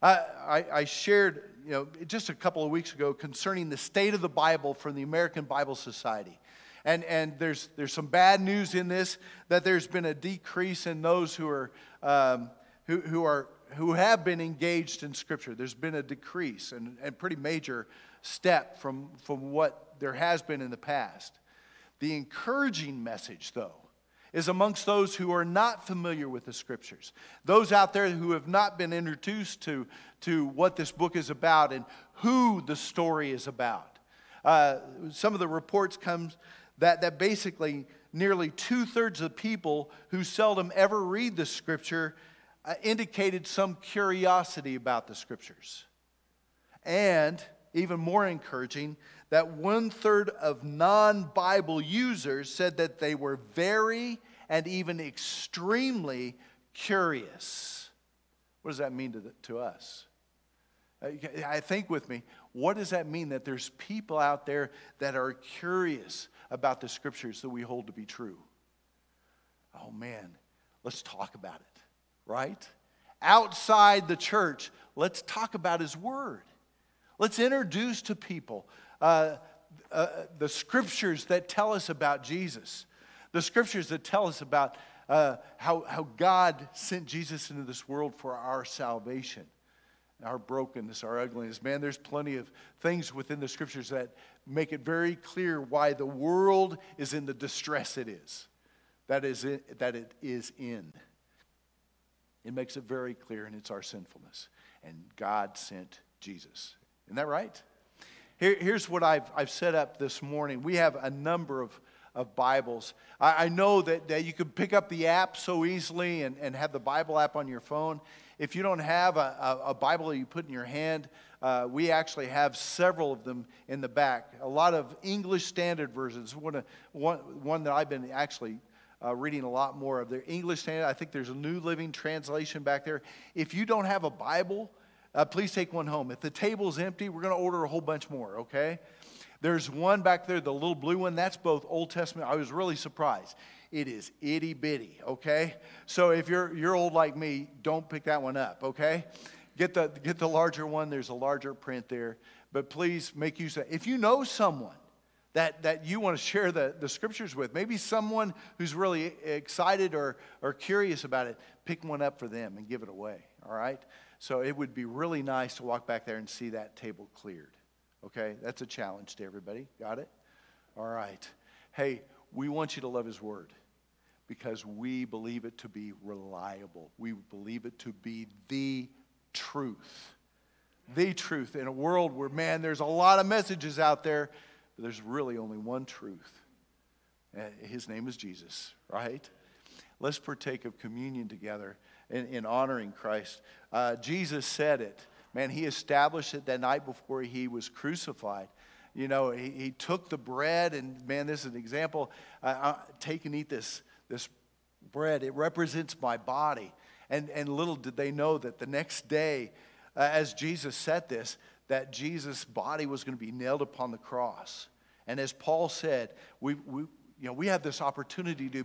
I, I, I shared you know, just a couple of weeks ago concerning the state of the Bible from the American Bible Society. And, and there's, there's some bad news in this that there's been a decrease in those who are, um, who, who, are, who have been engaged in Scripture. There's been a decrease and, and pretty major step from, from what there has been in the past. The encouraging message, though, is amongst those who are not familiar with the scriptures. Those out there who have not been introduced to, to what this book is about and who the story is about. Uh, some of the reports come that, that basically nearly two thirds of people who seldom ever read the scripture uh, indicated some curiosity about the scriptures. And even more encouraging, that one third of non Bible users said that they were very and even extremely curious. What does that mean to, the, to us? I think with me, what does that mean that there's people out there that are curious about the scriptures that we hold to be true? Oh man, let's talk about it, right? Outside the church, let's talk about His Word. Let's introduce to people uh, uh, the scriptures that tell us about Jesus, the scriptures that tell us about uh, how, how God sent Jesus into this world for our salvation our brokenness, our ugliness. Man, there's plenty of things within the scriptures that make it very clear why the world is in the distress it is. That is it, that it is in. It makes it very clear, and it's our sinfulness. And God sent Jesus. Isn't that right? Here, here's what I've, I've set up this morning. We have a number of, of Bibles. I, I know that, that you can pick up the app so easily and, and have the Bible app on your phone. If you don't have a, a, a Bible that you put in your hand, uh, we actually have several of them in the back. A lot of English Standard versions. One, one, one that I've been actually uh, reading a lot more of. The English Standard, I think there's a New Living Translation back there. If you don't have a Bible, uh, please take one home. If the table's empty, we're going to order a whole bunch more, okay? There's one back there, the little blue one. That's both Old Testament. I was really surprised. It is itty bitty, okay? So if you're, you're old like me, don't pick that one up, okay? Get the, get the larger one. There's a larger print there. But please make use of it. If you know someone that, that you want to share the, the scriptures with, maybe someone who's really excited or, or curious about it, pick one up for them and give it away, all right? So it would be really nice to walk back there and see that table cleared. Okay? That's a challenge to everybody. Got it? All right. Hey, we want you to love His Word because we believe it to be reliable. We believe it to be the truth. The truth in a world where, man, there's a lot of messages out there, but there's really only one truth. His name is Jesus, right? Let's partake of communion together in, in honoring Christ. Uh, Jesus said it. Man, he established it that night before he was crucified. You know, he, he took the bread, and man, this is an example. Uh, uh, take and eat this this bread. It represents my body. And, and little did they know that the next day, uh, as Jesus said this, that Jesus' body was going to be nailed upon the cross. And as Paul said, we, we, you know, we have this opportunity to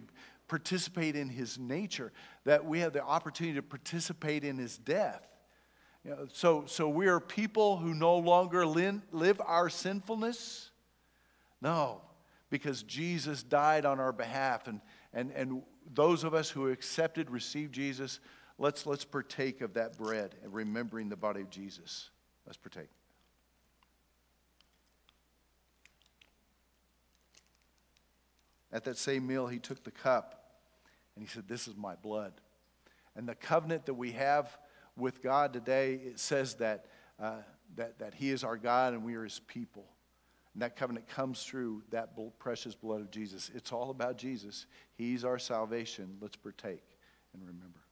participate in his nature, that we have the opportunity to participate in his death. You know, so, so we are people who no longer lin- live our sinfulness? No, because Jesus died on our behalf. And, and, and those of us who accepted, received Jesus, let's, let's partake of that bread and remembering the body of Jesus. Let's partake. At that same meal, he took the cup and he said, This is my blood. And the covenant that we have with God today, it says that, uh, that, that he is our God and we are his people. And that covenant comes through that precious blood of Jesus. It's all about Jesus. He's our salvation. Let's partake and remember.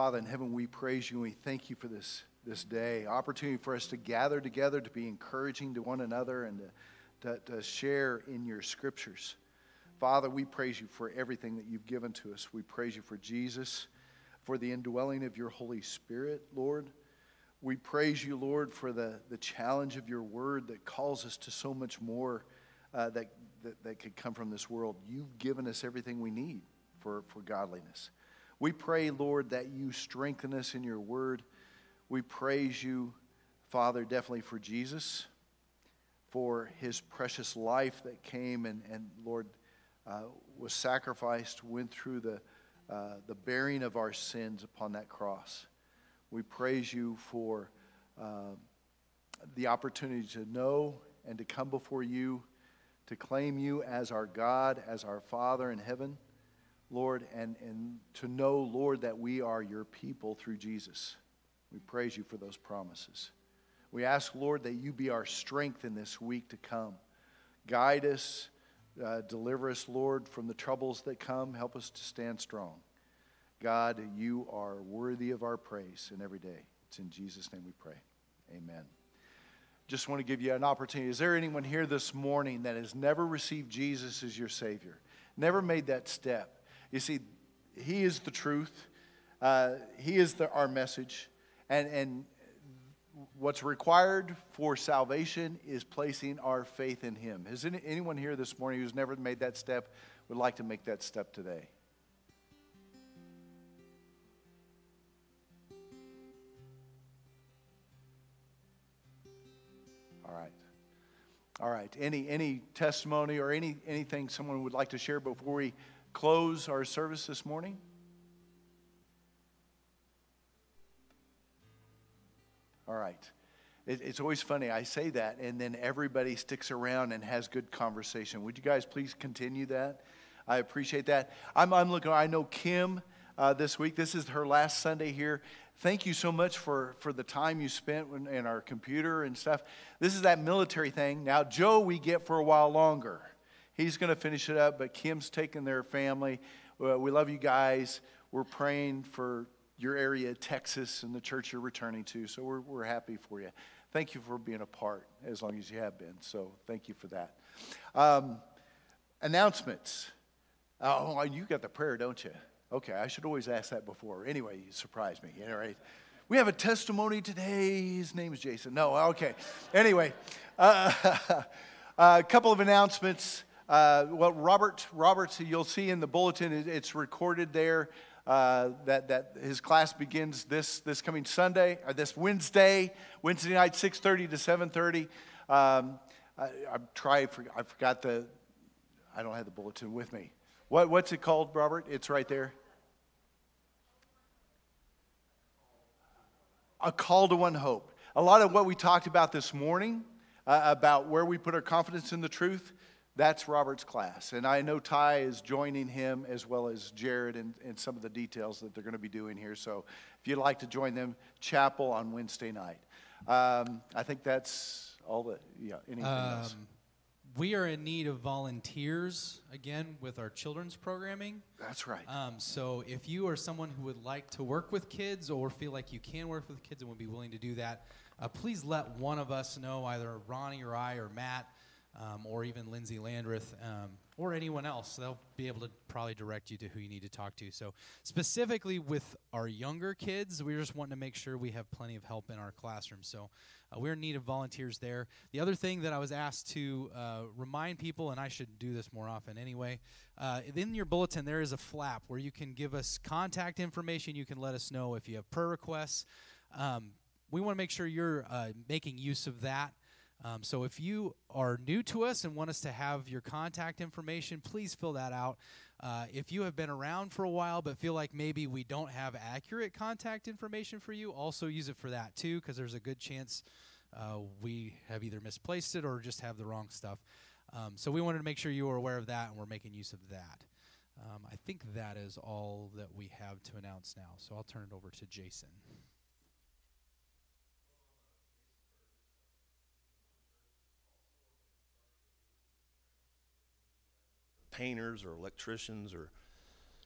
Father in heaven, we praise you and we thank you for this, this day. Opportunity for us to gather together, to be encouraging to one another, and to, to, to share in your scriptures. Father, we praise you for everything that you've given to us. We praise you for Jesus, for the indwelling of your Holy Spirit, Lord. We praise you, Lord, for the, the challenge of your word that calls us to so much more uh, that, that, that could come from this world. You've given us everything we need for, for godliness. We pray, Lord, that you strengthen us in your word. We praise you, Father, definitely for Jesus, for his precious life that came and, and Lord, uh, was sacrificed, went through the, uh, the bearing of our sins upon that cross. We praise you for uh, the opportunity to know and to come before you, to claim you as our God, as our Father in heaven. Lord, and, and to know, Lord, that we are your people through Jesus. We praise you for those promises. We ask, Lord, that you be our strength in this week to come. Guide us, uh, deliver us, Lord, from the troubles that come. Help us to stand strong. God, you are worthy of our praise in every day. It's in Jesus' name we pray. Amen. Just want to give you an opportunity. Is there anyone here this morning that has never received Jesus as your Savior? Never made that step? You see, He is the truth, uh, He is the, our message. And, and what's required for salvation is placing our faith in Him. Has any, anyone here this morning who's never made that step would like to make that step today? All right. All right. Any any testimony or any anything someone would like to share before we close our service this morning? All right. It, it's always funny. I say that, and then everybody sticks around and has good conversation. Would you guys please continue that? I appreciate that. I'm, I'm looking, I know Kim uh, this week. This is her last Sunday here. Thank you so much for, for the time you spent in our computer and stuff. This is that military thing. Now, Joe, we get for a while longer. He's going to finish it up, but Kim's taking their family. We love you guys. We're praying for your area, Texas, and the church you're returning to. So we're, we're happy for you. Thank you for being a part as long as you have been. So thank you for that. Um, announcements. Oh, you got the prayer, don't you? Okay, I should always ask that before. Anyway, you surprised me. All right. We have a testimony today. His name is Jason. No, okay. Anyway, <laughs> uh, a couple of announcements. Uh, well, Robert, Robert, you'll see in the bulletin, it's recorded there uh, that, that his class begins this, this coming Sunday, or this Wednesday, Wednesday night, 6.30 to 7.30. Um, I, I, try, I forgot the, I don't have the bulletin with me. What, what's it called, Robert? It's right there. A call to one hope. A lot of what we talked about this morning uh, about where we put our confidence in the truth, that's Robert's class. And I know Ty is joining him as well as Jared and, and some of the details that they're going to be doing here. So if you'd like to join them, chapel on Wednesday night. Um, I think that's all that, yeah, anything else? Um, we are in need of volunteers again with our children's programming. That's right. Um, so if you are someone who would like to work with kids or feel like you can work with kids and would be willing to do that, uh, please let one of us know, either Ronnie or I or Matt, um, or even Lindsay Landreth, um, or anyone else. They'll be able to probably direct you to who you need to talk to. So, specifically with our younger kids, we're just wanting to make sure we have plenty of help in our classroom. So, uh, we're in need of volunteers there. The other thing that I was asked to uh, remind people, and I should do this more often anyway, uh, in your bulletin there is a flap where you can give us contact information. You can let us know if you have prayer requests. Um, we want to make sure you're uh, making use of that. Um, so if you are new to us and want us to have your contact information, please fill that out. Uh, if you have been around for a while but feel like maybe we don't have accurate contact information for you, also use it for that too, because there's a good chance uh, we have either misplaced it or just have the wrong stuff. Um, so we wanted to make sure you were aware of that and we're making use of that. Um, I think that is all that we have to announce now. So I'll turn it over to Jason. Painters or electricians or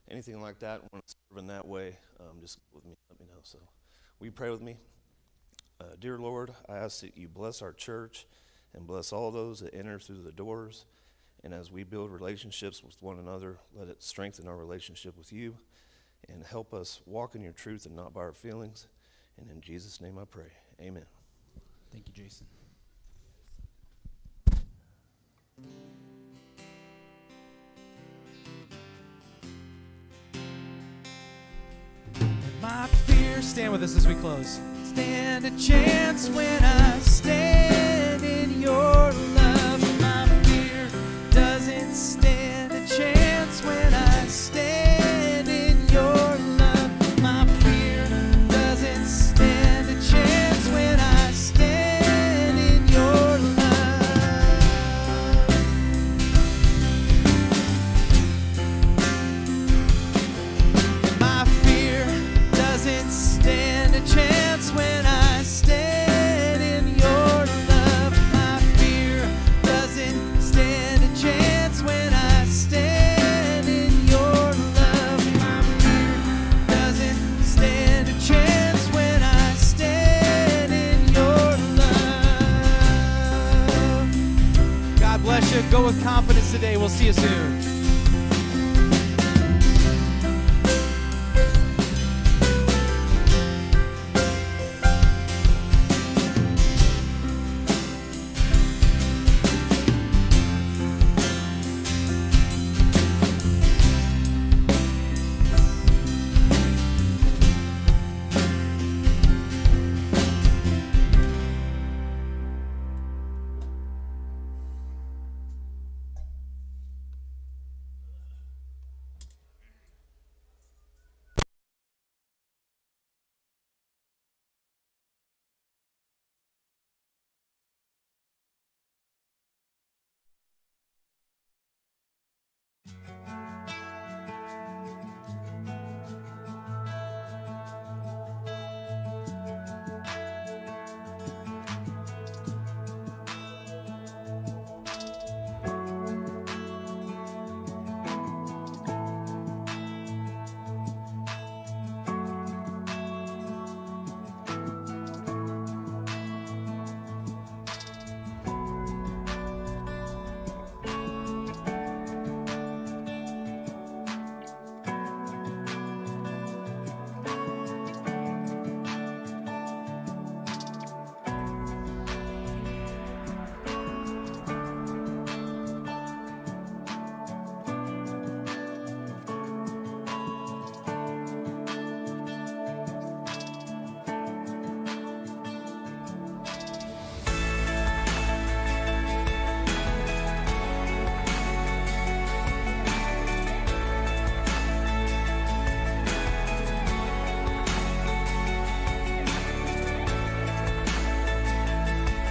anything like that want to serve in that way, um, just with me, let me know. So, you pray with me? Uh, dear Lord, I ask that you bless our church and bless all those that enter through the doors. And as we build relationships with one another, let it strengthen our relationship with you and help us walk in your truth and not by our feelings. And in Jesus' name I pray. Amen. Thank you, Jason. My fear. Stand with us as we close. Stand a chance when I stand in your love.